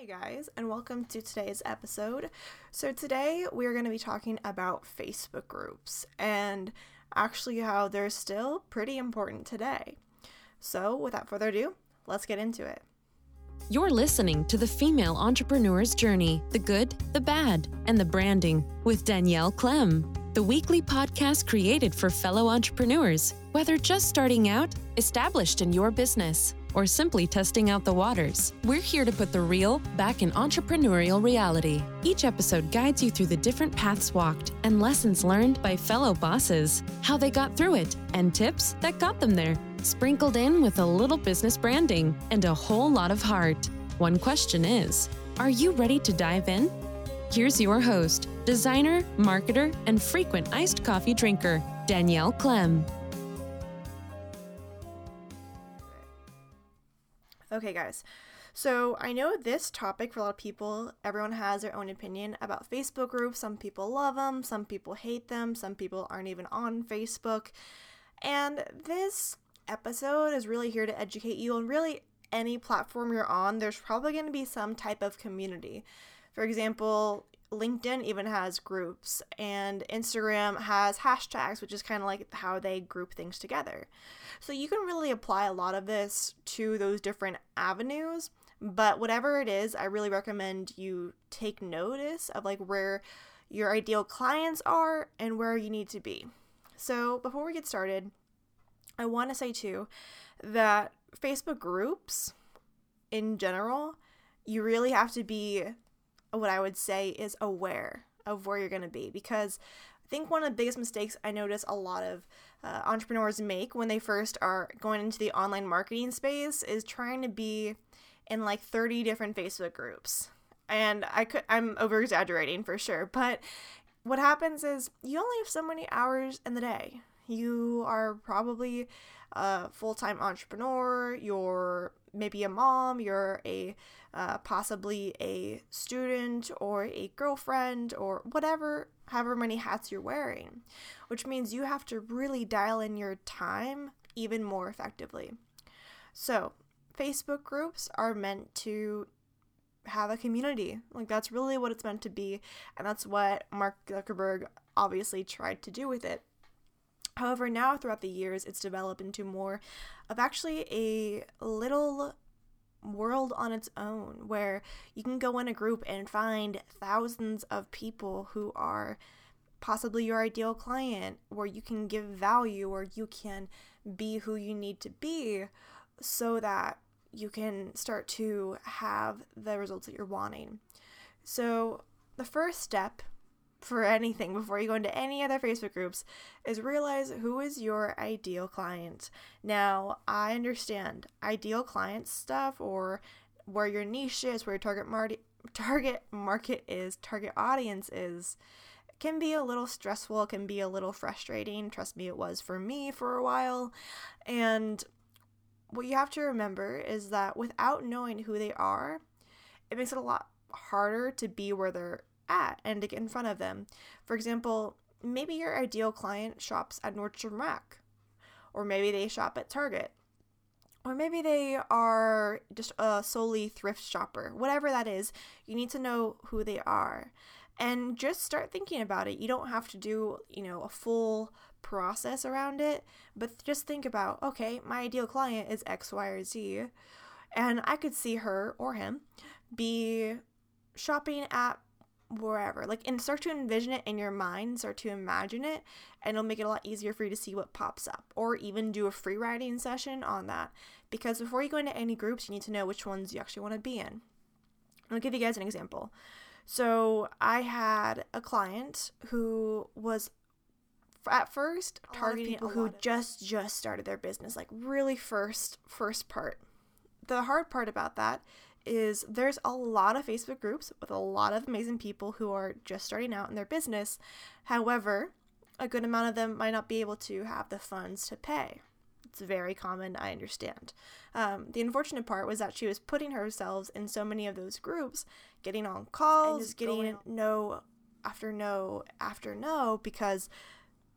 Hey guys, and welcome to today's episode. So, today we're going to be talking about Facebook groups and actually how they're still pretty important today. So, without further ado, let's get into it. You're listening to the Female Entrepreneur's Journey the good, the bad, and the branding with Danielle Clem, the weekly podcast created for fellow entrepreneurs, whether just starting out, established in your business, or simply testing out the waters. We're here to put the real back in entrepreneurial reality. Each episode guides you through the different paths walked and lessons learned by fellow bosses, how they got through it, and tips that got them there. Sprinkled in with a little business branding and a whole lot of heart. One question is Are you ready to dive in? Here's your host, designer, marketer, and frequent iced coffee drinker, Danielle Clem. Okay, guys. So I know this topic for a lot of people, everyone has their own opinion about Facebook groups. Some people love them, some people hate them, some people aren't even on Facebook. And this episode is really here to educate you on really any platform you're on, there's probably going to be some type of community. For example, LinkedIn even has groups, and Instagram has hashtags, which is kind of like how they group things together. So you can really apply a lot of this to those different avenues. But whatever it is, I really recommend you take notice of like where your ideal clients are and where you need to be. So before we get started, I want to say too that Facebook groups in general, you really have to be what I would say is aware of where you're going to be because I think one of the biggest mistakes I notice a lot of uh, entrepreneurs make when they first are going into the online marketing space is trying to be in like 30 different Facebook groups. And I could I'm over exaggerating for sure, but what happens is you only have so many hours in the day. You are probably a full-time entrepreneur, you're maybe a mom, you're a uh, possibly a student or a girlfriend or whatever, however many hats you're wearing, which means you have to really dial in your time even more effectively. So, Facebook groups are meant to have a community. Like that's really what it's meant to be, and that's what Mark Zuckerberg obviously tried to do with it. However, now throughout the years, it's developed into more of actually a little world on its own where you can go in a group and find thousands of people who are possibly your ideal client, where you can give value, or you can be who you need to be so that you can start to have the results that you're wanting. So, the first step for anything before you go into any other Facebook groups is realize who is your ideal client. Now, I understand ideal client stuff or where your niche is, where your target market target market is, target audience is can be a little stressful, can be a little frustrating. Trust me, it was for me for a while. And what you have to remember is that without knowing who they are, it makes it a lot harder to be where they're at and to get in front of them. For example, maybe your ideal client shops at Nordstrom Rack, or maybe they shop at Target, or maybe they are just a solely thrift shopper. Whatever that is, you need to know who they are and just start thinking about it. You don't have to do, you know, a full process around it, but just think about, okay, my ideal client is X, Y, or Z, and I could see her or him be shopping at wherever. Like, and start to envision it in your mind, start to imagine it, and it'll make it a lot easier for you to see what pops up, or even do a free writing session on that. Because before you go into any groups, you need to know which ones you actually want to be in. I'll give you guys an example. So, I had a client who was at first targeting people who just just started their business, like really first first part. The hard part about that is there's a lot of Facebook groups with a lot of amazing people who are just starting out in their business. However, a good amount of them might not be able to have the funds to pay. It's very common, I understand. Um, the unfortunate part was that she was putting herself in so many of those groups, getting on calls, getting no after no after no, because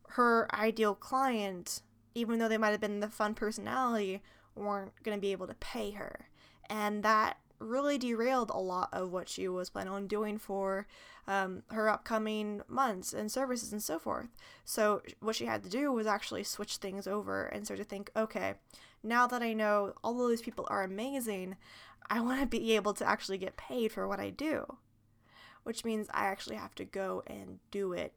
her ideal client, even though they might have been the fun personality, weren't going to be able to pay her. And that really derailed a lot of what she was planning on doing for um, her upcoming months and services and so forth. So, what she had to do was actually switch things over and start to think okay, now that I know all of these people are amazing, I want to be able to actually get paid for what I do, which means I actually have to go and do it.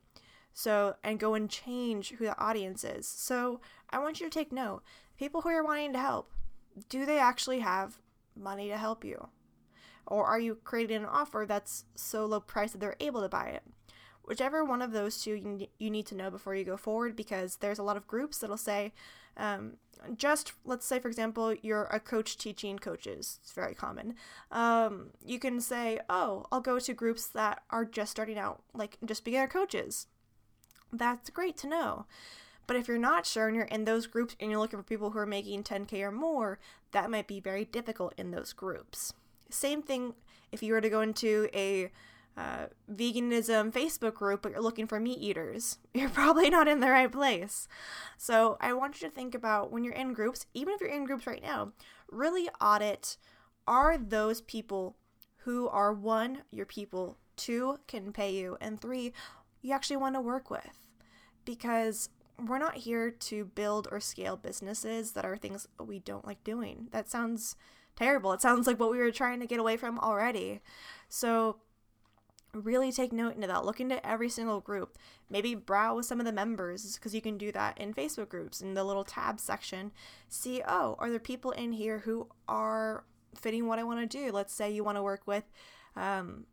So, and go and change who the audience is. So, I want you to take note. People who are wanting to help, do they actually have money to help you? Or are you creating an offer that's so low price that they're able to buy it? Whichever one of those two you, need to know before you go forward because there's a lot of groups that'll say, um, just let's say, for example, you're a coach teaching coaches. It's very common. Um, you can say, oh, I'll go to groups that are just starting out, like just beginner coaches. That's great to know. But if you're not sure and you're in those groups and you're looking for people who are making 10K or more, that might be very difficult in those groups. Same thing if you were to go into a uh, veganism Facebook group, but you're looking for meat eaters. You're probably not in the right place. So I want you to think about when you're in groups, even if you're in groups right now, really audit are those people who are one, your people, two, can pay you, and three, you actually want to work with. Because we're not here to build or scale businesses that are things we don't like doing. That sounds terrible. It sounds like what we were trying to get away from already. So, really take note into that. Look into every single group. Maybe browse some of the members because you can do that in Facebook groups in the little tab section. See, oh, are there people in here who are fitting what I want to do? Let's say you want to work with um,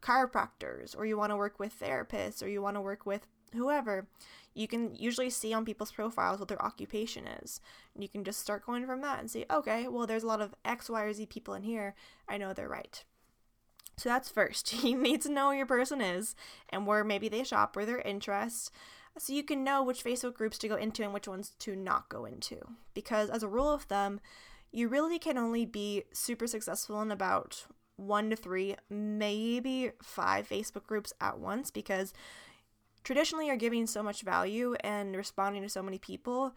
chiropractors, or you want to work with therapists, or you want to work with whoever you can usually see on people's profiles what their occupation is. And you can just start going from that and say, okay, well, there's a lot of X, Y, or Z people in here. I know they're right. So that's first. You need to know who your person is and where maybe they shop, where their interests, so you can know which Facebook groups to go into and which ones to not go into. Because as a rule of thumb, you really can only be super successful in about one to three, maybe five Facebook groups at once because traditionally you're giving so much value and responding to so many people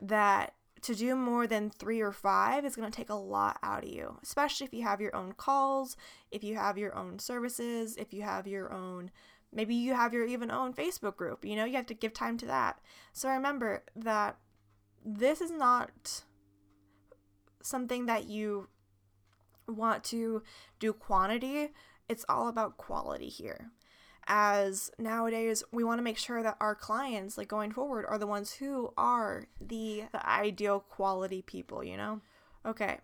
that to do more than three or five is going to take a lot out of you, especially if you have your own calls, if you have your own services, if you have your own, maybe you have your even own Facebook group. You know, you have to give time to that. So remember that this is not something that you want to do quantity, it's all about quality here as nowadays we want to make sure that our clients like going forward are the ones who are the, the ideal quality people you know? Okay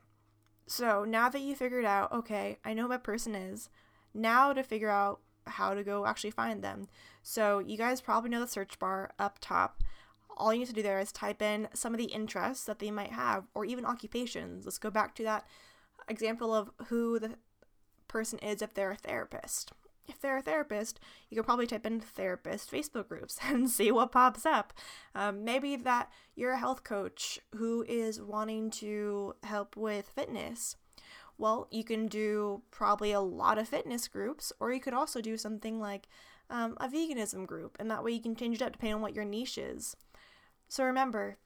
so now that you figured out okay i know who that person is now to figure out how to go actually find them. So you guys probably know the search bar up top. All you need to do there is type in some of the interests that they might have or even occupations. Let's go back to that example of who the person is if they're a therapist if they're a therapist, you could probably type in therapist Facebook groups and see what pops up. Um, maybe that you're a health coach who is wanting to help with fitness. Well, you can do probably a lot of fitness groups, or you could also do something like um, a veganism group, and that way you can change it up depending on what your niche is. So remember,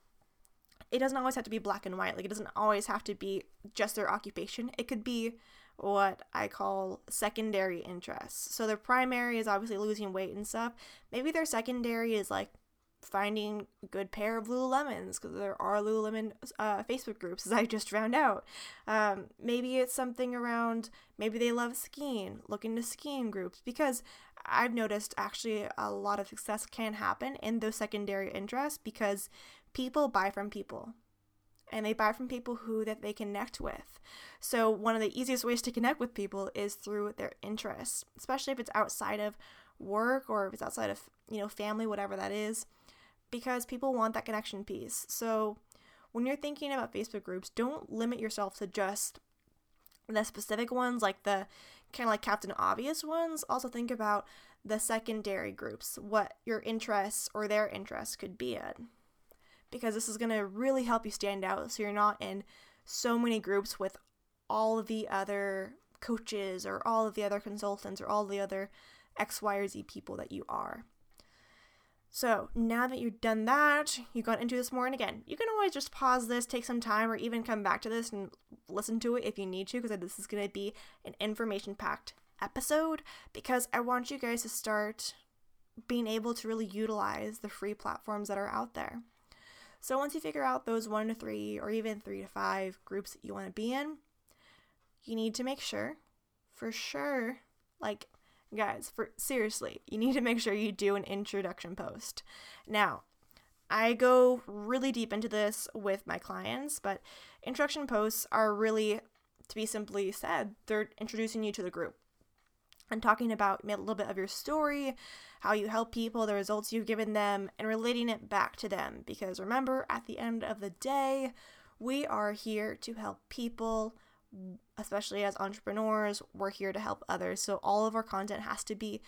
it doesn't always have to be black and white. Like, it doesn't always have to be just their occupation. It could be what I call secondary interests. So their primary is obviously losing weight and stuff. Maybe their secondary is like finding a good pair of Lululemons because there are Lululemon uh, Facebook groups, as I just found out. Um, maybe it's something around, maybe they love skiing, look into skiing groups because I've noticed actually a lot of success can happen in those secondary interests because people buy from people and they buy from people who that they connect with. So one of the easiest ways to connect with people is through their interests, especially if it's outside of work or if it's outside of, you know, family, whatever that is, because people want that connection piece. So when you're thinking about Facebook groups, don't limit yourself to just the specific ones like the kind of like Captain Obvious ones. Also think about the secondary groups, what your interests or their interests could be in because this is going to really help you stand out so you're not in so many groups with all of the other coaches or all of the other consultants or all the other X, Y, or Z people that you are. So now that you've done that, you got into this more, and again, you can always just pause this, take some time, or even come back to this and listen to it if you need to, because this is going to be an information packed episode. Because I want you guys to start being able to really utilize the free platforms that are out there. So once you figure out those one to three, or even three to five groups that you want to be in, you need to make sure, for sure, like guys, for seriously, you need to make sure you do an introduction post. Now, I go really deep into this with my clients, but introduction posts are really, to be simply said, they're introducing you to the group and talking about a little bit of your story, how you help people, the results you've given them, and relating it back to them. Because remember, at the end of the day, we are here to help people especially as entrepreneurs, we're here to help others. So all of our content has to be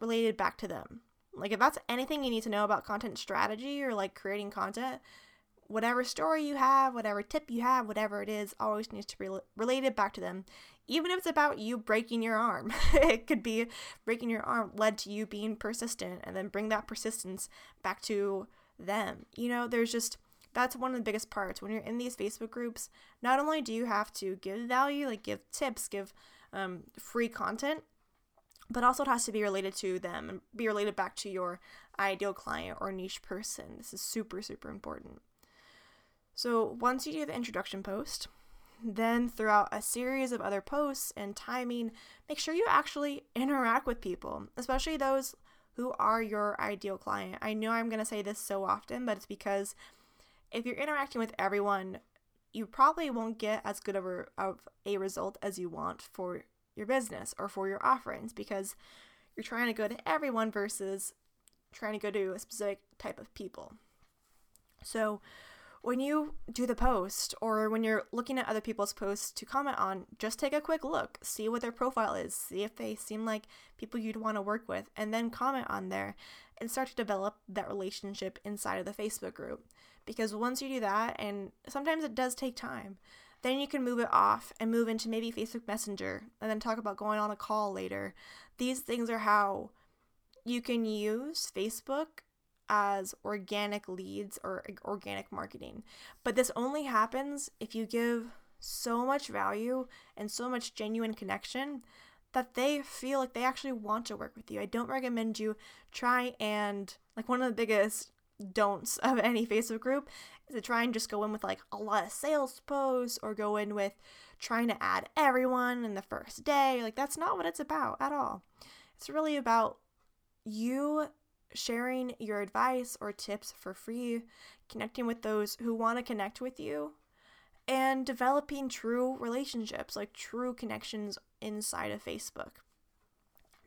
related back to them. Like if that's anything you need to know about content strategy or like creating content, whatever story you have, whatever tip you have, whatever it is, always needs to be related back to them. Even if it's about you breaking your arm, it could be breaking your arm led to you being persistent and then bring that persistence back to them. You know, there's just that's one of the biggest parts. When you're in these facebook groups not only do you have to give value like give tips give um, free content but also it has to be related to them and be related back to your ideal client or niche person. This is super super important. So once you do the introduction post then throughout a series of other posts and timing make sure you actually interact with people especially those who are your ideal client i know i'm going to say this so often but it's because if you're interacting with everyone, you probably won't get as good of a, of a result as you want for your business or for your offerings because you're trying to go to everyone versus trying to go to a specific type of people. So, when you do the post or when you're looking at other people's posts to comment on, just take a quick look, see what their profile is, see if they seem like people you'd want to work with, and then comment on there and start to develop that relationship inside of the Facebook group. Because once you do that, and sometimes it does take time, then you can move it off and move into maybe Facebook Messenger and then talk about going on a call later. These things are how you can use Facebook as organic leads or organic marketing. But this only happens if you give so much value and so much genuine connection that they feel like they actually want to work with you. I don't recommend you try and like one of the biggest don'ts of any Facebook group is to try and just go in with like a lot of sales posts or go in with trying to add everyone in the first day. Like that's not what it's about at all. It's really about you sharing your advice or tips for free, connecting with those who want to connect with you, and developing true relationships, like true connections inside of Facebook.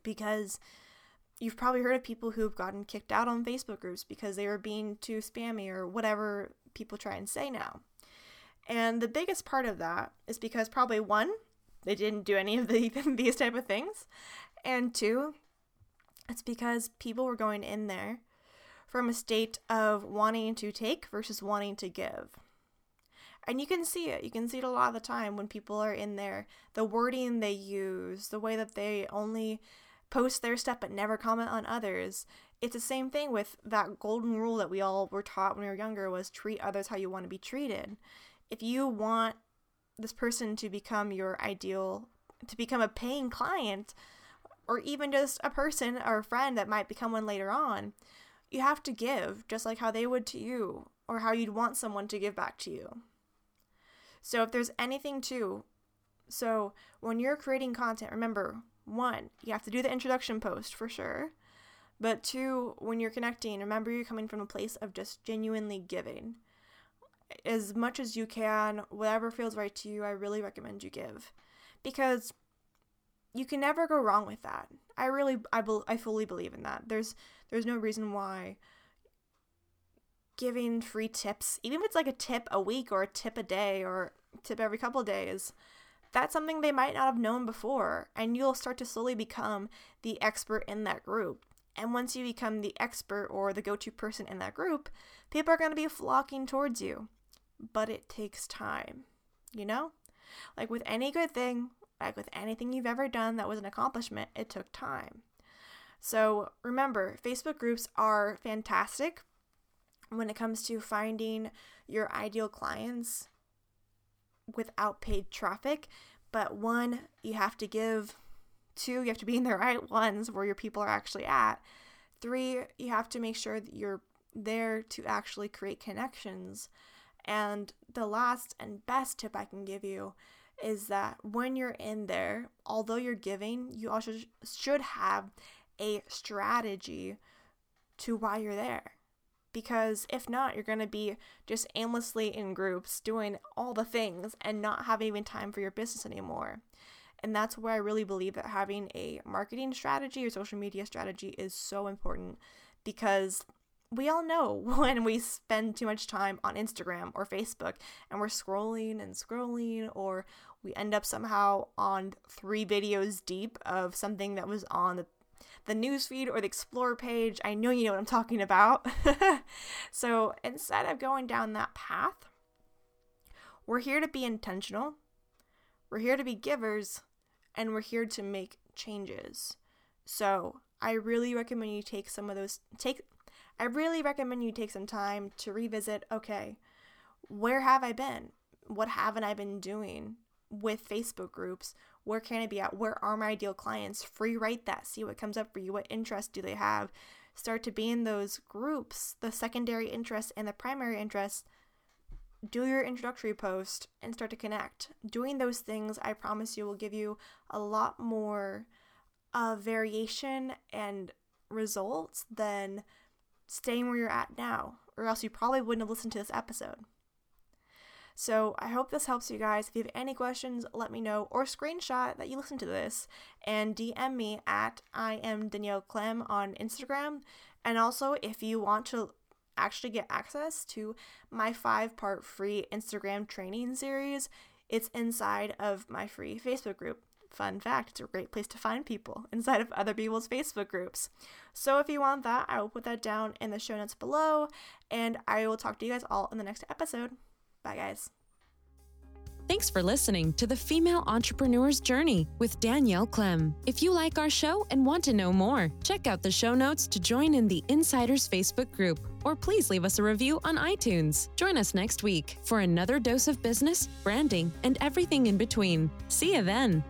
Because you've probably heard of people who've gotten kicked out on Facebook groups because they were being too spammy or whatever people try and say now. And the biggest part of that is because probably one, they didn't do any of the, these type of things, and two, it's because people were going in there from a state of wanting to take versus wanting to give. And you can see it. You can see it a lot of the time when people are in there. The wording they use, the way that they only post their stuff but never comment on others. It's the same thing with that golden rule that we all were taught when we were younger was treat others how you want to be treated. If you want this person to become your ideal to become a paying client, or even just a person or a friend that might become one later on, you have to give just like how they would to you or how you'd want someone to give back to you. So if there's anything to so when you're creating content, remember, one, you have to do the introduction post for sure. But two, when you're connecting, remember you're coming from a place of just genuinely giving. As much as you can, whatever feels right to you, I really recommend you give. Because you can never go wrong with that. I really I be, I fully believe in that. There's there's no reason why giving free tips, even if it's like a tip a week or a tip a day or tip every couple days, that's something they might not have known before and you'll start to slowly become the expert in that group. And once you become the expert or the go-to person in that group, people are going to be flocking towards you. But it takes time, you know? Like with any good thing, like with anything you've ever done that was an accomplishment, it took time. So remember, Facebook groups are fantastic when it comes to finding your ideal clients without paid traffic. But one, you have to give. Two, you have to be in the right ones where your people are actually at. Three, you have to make sure that you're there to actually create connections. And the last and best tip I can give you is that when you're in there, although you're giving, you also should have a strategy to why you're there. Because if not, you're going to be just aimlessly in groups doing all the things and not having even time for your business anymore. And that's where I really believe that having a marketing strategy or social media strategy is so important because we all know when we spend too much time on Instagram or Facebook and we're scrolling and scrolling, or we end up somehow on three videos deep of something that was on the the newsfeed or the explore page. I know you know what I'm talking about. so instead of going down that path, we're here to be intentional, we're here to be givers, and we're here to make changes. So I really recommend you take some of those take I really recommend you take some time to revisit okay, where have I been? What haven't I been doing with Facebook groups? Where can I be at? Where are my ideal clients? Free write that, see what comes up for you. What interests do they have? Start to be in those groups, the secondary interests and the primary interests. Do your introductory post and start to connect. Doing those things, I promise you, will give you a lot more uh, variation and results than staying where you're at now, or else you probably wouldn't have listened to this episode. So I hope this helps you guys. If you have any questions, let me know or screenshot that you listened to this and DM me at I am Danielle Clem on Instagram. And also, if you want to actually get access to my five part free Instagram training series, it's inside of my free Facebook group. Fun fact, it's a great place to find people inside of other people's Facebook groups. So if you want that, I will put that down in the show notes below, and I will talk to you guys all in the next episode. Bye, guys. Thanks for listening to the Female Entrepreneur's Journey with Danielle Clem. If you like our show and want to know more, check out the show notes to join in the Insiders Facebook group, or please leave us a review on iTunes. Join us next week for another dose of business, branding, and everything in between. See you then.